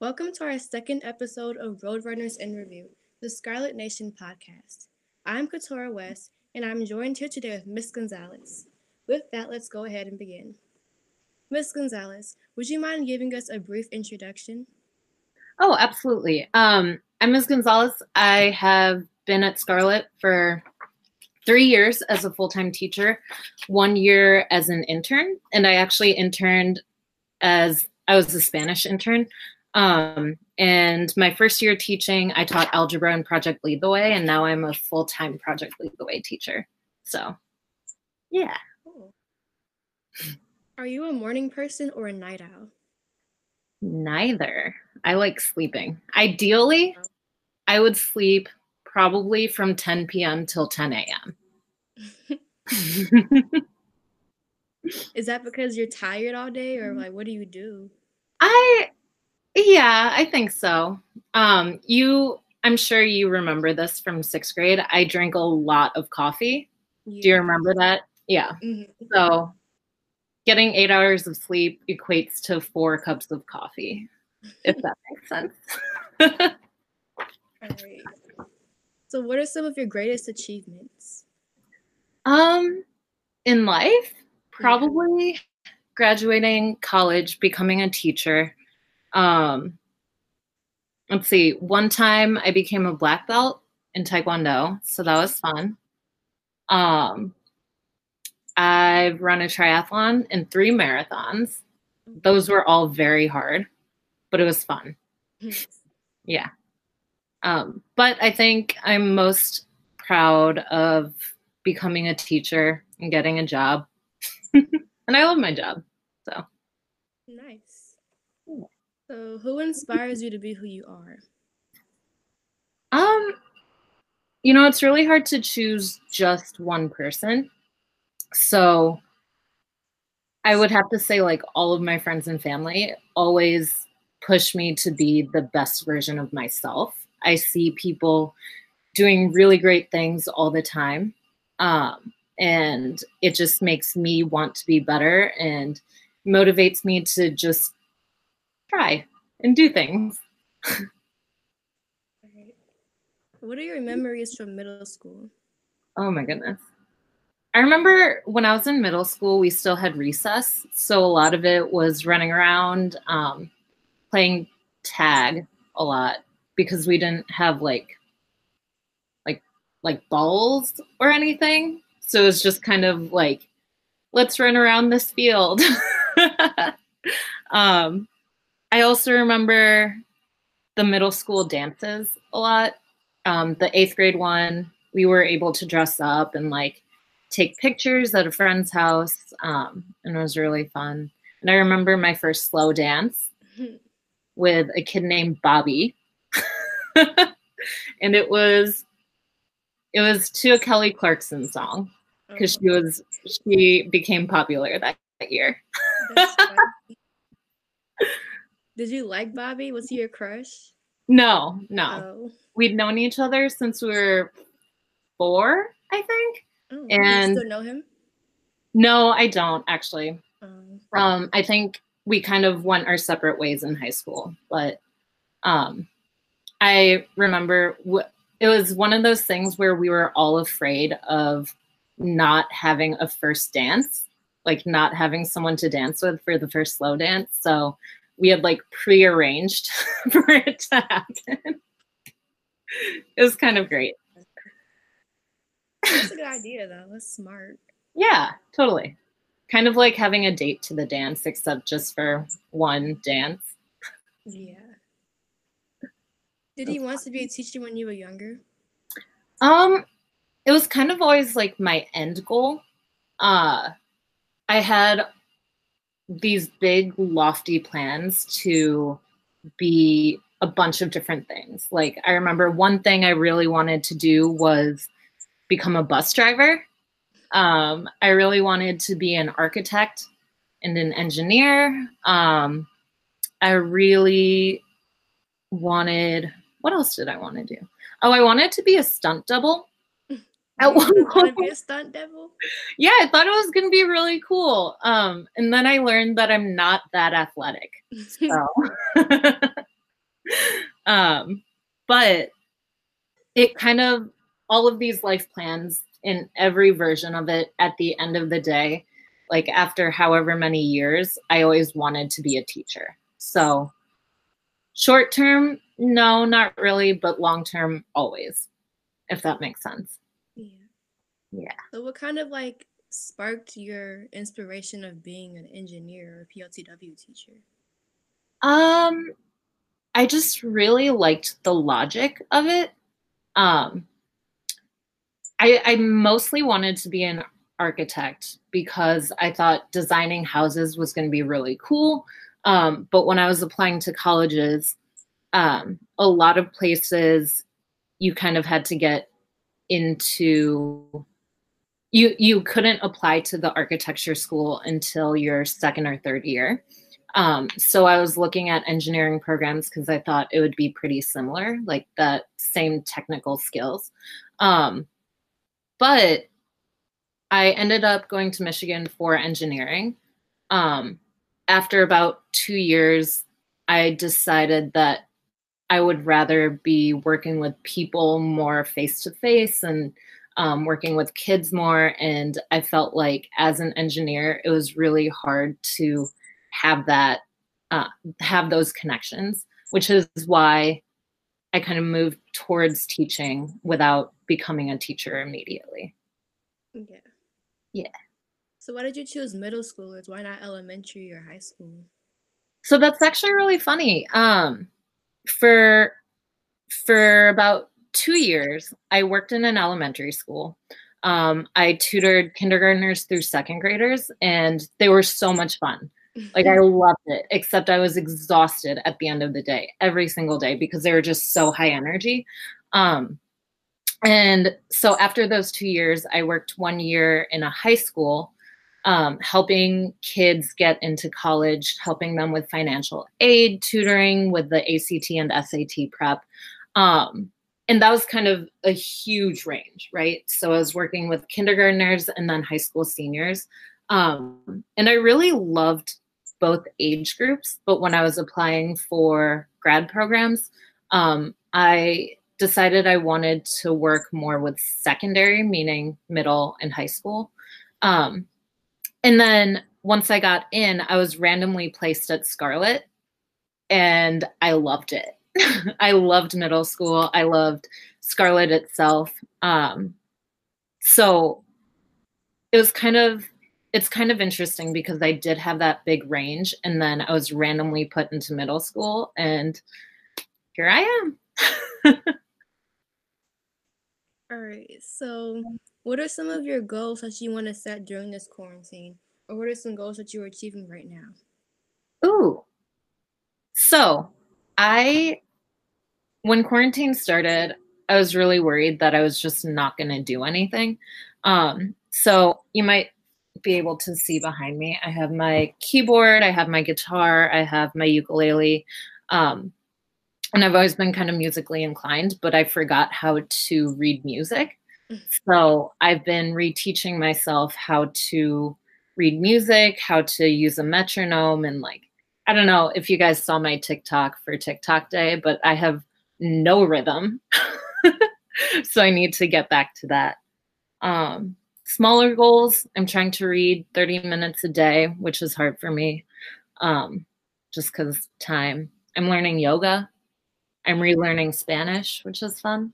Welcome to our second episode of Roadrunners in Review, the Scarlet Nation podcast. I'm Katora West, and I'm joined here today with Miss Gonzalez. With that, let's go ahead and begin. Miss Gonzalez, would you mind giving us a brief introduction? Oh, absolutely. Um, I'm Ms. Gonzalez. I have been at Scarlet for three years as a full-time teacher, one year as an intern, and I actually interned as I was a Spanish intern. Um, and my first year teaching, I taught algebra and Project Lead the Way, and now I'm a full-time Project Lead the Way teacher. So, yeah. Cool. Are you a morning person or a night owl? Neither. I like sleeping. Ideally, I would sleep probably from 10 p.m. till 10 a.m. Is that because you're tired all day or like what do you do? I yeah, I think so. Um you I'm sure you remember this from 6th grade. I drank a lot of coffee. Yeah. Do you remember that? Yeah. Mm-hmm. So getting 8 hours of sleep equates to 4 cups of coffee if that makes sense. all right. So what are some of your greatest achievements? Um in life, probably yeah. graduating college, becoming a teacher. Um let's see, one time I became a black belt in taekwondo, so that was fun. Um I've run a triathlon and three marathons. Those were all very hard, but it was fun. yeah. Um, but I think I'm most proud of becoming a teacher and getting a job. and I love my job. So nice. So who inspires you to be who you are? Um, you know, it's really hard to choose just one person. So I would have to say like all of my friends and family always push me to be the best version of myself. I see people doing really great things all the time. Um, and it just makes me want to be better and motivates me to just try and do things. what are your memories from middle school? Oh my goodness. I remember when I was in middle school, we still had recess. So a lot of it was running around, um, playing tag a lot because we didn't have like like like balls or anything. So it's just kind of like let's run around this field. um, I also remember the middle school dances a lot. Um, the eighth grade one, we were able to dress up and like take pictures at a friend's house, um, and it was really fun. And I remember my first slow dance with a kid named Bobby. and it was it was to a Kelly Clarkson song because she was she became popular that, that year. Did you like Bobby? Was he your crush? No, no. Oh. We'd known each other since we were four, I think. Oh, and do you still know him? No, I don't actually. Um, um, I think we kind of went our separate ways in high school, but um, I remember it was one of those things where we were all afraid of not having a first dance, like not having someone to dance with for the first slow dance. So we had like prearranged for it to happen. it was kind of great. That's a good idea, though. That's smart. Yeah, totally. Kind of like having a date to the dance, except just for one dance. Yeah. Did he want to be a teacher when you were younger? Um, it was kind of always like my end goal. Uh, I had these big, lofty plans to be a bunch of different things. Like, I remember one thing I really wanted to do was become a bus driver. Um, I really wanted to be an architect and an engineer. Um, I really wanted what else did I want to do? Oh, I wanted to be a stunt double. At one point, be a stunt double. Yeah, I thought it was gonna be really cool. Um, and then I learned that I'm not that athletic. So um, but it kind of all of these life plans in every version of it at the end of the day like after however many years i always wanted to be a teacher so short term no not really but long term always if that makes sense Yeah. So what kind of like sparked your inspiration of being an engineer or PLTW teacher? Um, I just really liked the logic of it. Um, I, I mostly wanted to be an architect because I thought designing houses was going to be really cool. Um, but when I was applying to colleges, um, a lot of places you kind of had to get into you you couldn't apply to the architecture school until your second or third year. Um, so I was looking at engineering programs because I thought it would be pretty similar, like the same technical skills. Um, but I ended up going to Michigan for engineering. Um, after about two years, I decided that I would rather be working with people more face to face and um, working with kids more. And I felt like as an engineer, it was really hard to have that, uh, have those connections, which is why I kind of moved towards teaching without becoming a teacher immediately. Yeah. Yeah. So why did you choose middle schoolers? Why not elementary or high school? So that's actually really funny. Um, for for about two years, I worked in an elementary school. Um, I tutored kindergartners through second graders, and they were so much fun. Like I loved it, except I was exhausted at the end of the day, every single day, because they were just so high energy. Um, and so after those two years, I worked one year in a high school, um, helping kids get into college, helping them with financial aid, tutoring with the ACT and SAT prep. Um, and that was kind of a huge range, right? So I was working with kindergartners and then high school seniors. Um, and I really loved both age groups, but when I was applying for grad programs, um, I decided I wanted to work more with secondary, meaning middle and high school. Um, and then once I got in, I was randomly placed at Scarlet and I loved it. I loved middle school. I loved Scarlet itself. Um, so it was kind of it's kind of interesting because I did have that big range and then I was randomly put into middle school and here I am. All right. So what are some of your goals that you want to set during this quarantine? Or what are some goals that you are achieving right now? Ooh. So I when quarantine started, I was really worried that I was just not gonna do anything. Um, so you might be able to see behind me. I have my keyboard, I have my guitar, I have my ukulele. Um, and I've always been kind of musically inclined, but I forgot how to read music. So I've been reteaching myself how to read music, how to use a metronome, and like, I don't know if you guys saw my TikTok for TikTok day, but I have no rhythm. so I need to get back to that. Um, smaller goals i'm trying to read 30 minutes a day which is hard for me um, just because time i'm learning yoga i'm relearning spanish which is fun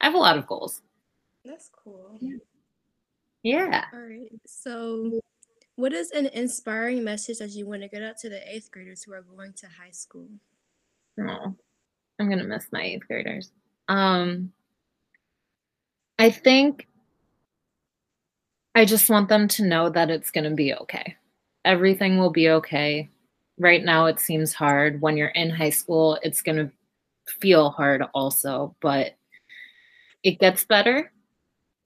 i have a lot of goals That's cool. yeah All right. So what is an inspiring message that you want to get out to the eighth graders who are going to high school? oh, i'm gonna miss my eighth graders. Um, i think i just want them to know that it's gonna be okay. Everything will be okay. Right now it seems hard. When you're in high school it's gonna feel hard also but it gets better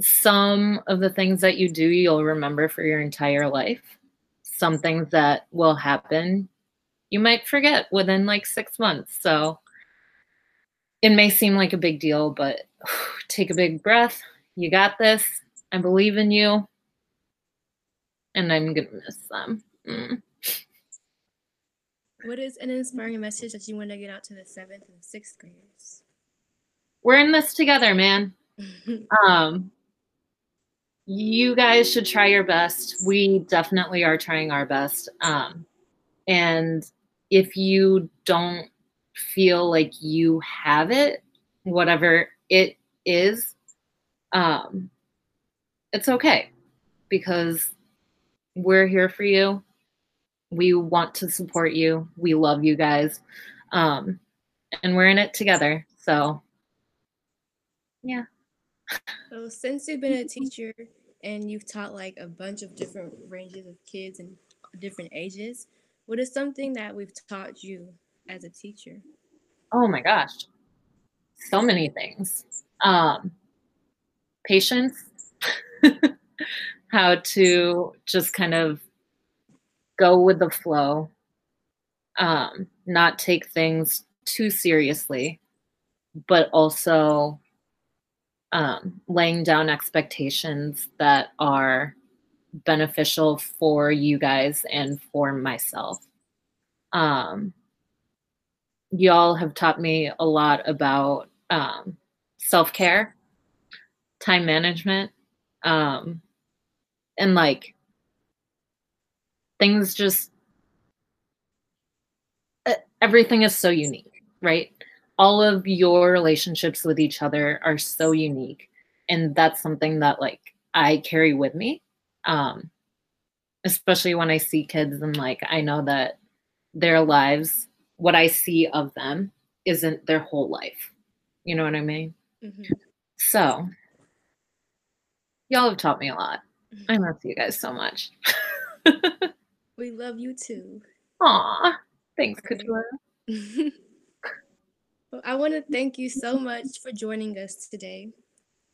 some of the things that you do you'll remember for your entire life some things that will happen you might forget within like six months so it may seem like a big deal but take a big breath you got this i believe in you and i'm gonna miss them Mm. What is an inspiring message that you want to get out to the seventh and sixth graders? We're in this together, man. Um, you guys should try your best. We definitely are trying our best. Um, and if you don't feel like you have it, whatever it is, um, it's okay because we're here for you. We want to support you. We love you guys. Um, and we're in it together. So, yeah. So, since you've been a teacher and you've taught like a bunch of different ranges of kids and different ages, what is something that we've taught you as a teacher? Oh my gosh. So many things. Um, patience, how to just kind of go with the flow, um, not take things too seriously, but also um, laying down expectations that are beneficial for you guys and for myself. Um, y'all have taught me a lot about um, self care, time management, um, and like things just everything is so unique, right? All of your relationships with each other are so unique. And that's something that like I carry with me. Um, especially when I see kids and like I know that their lives, what I see of them isn't their whole life. You know what I mean? Mm-hmm. So y'all have taught me a lot. I love you guys so much. we love you too. Aw, thanks, Katura. I want to thank you so much for joining us today.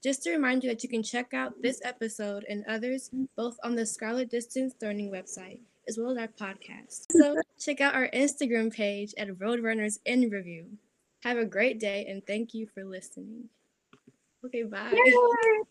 Just to remind you that you can check out this episode and others both on the Scarlet Distance Learning website as well as our podcast. So check out our Instagram page at Roadrunners in Review. Have a great day and thank you for listening. Okay, bye. Yay.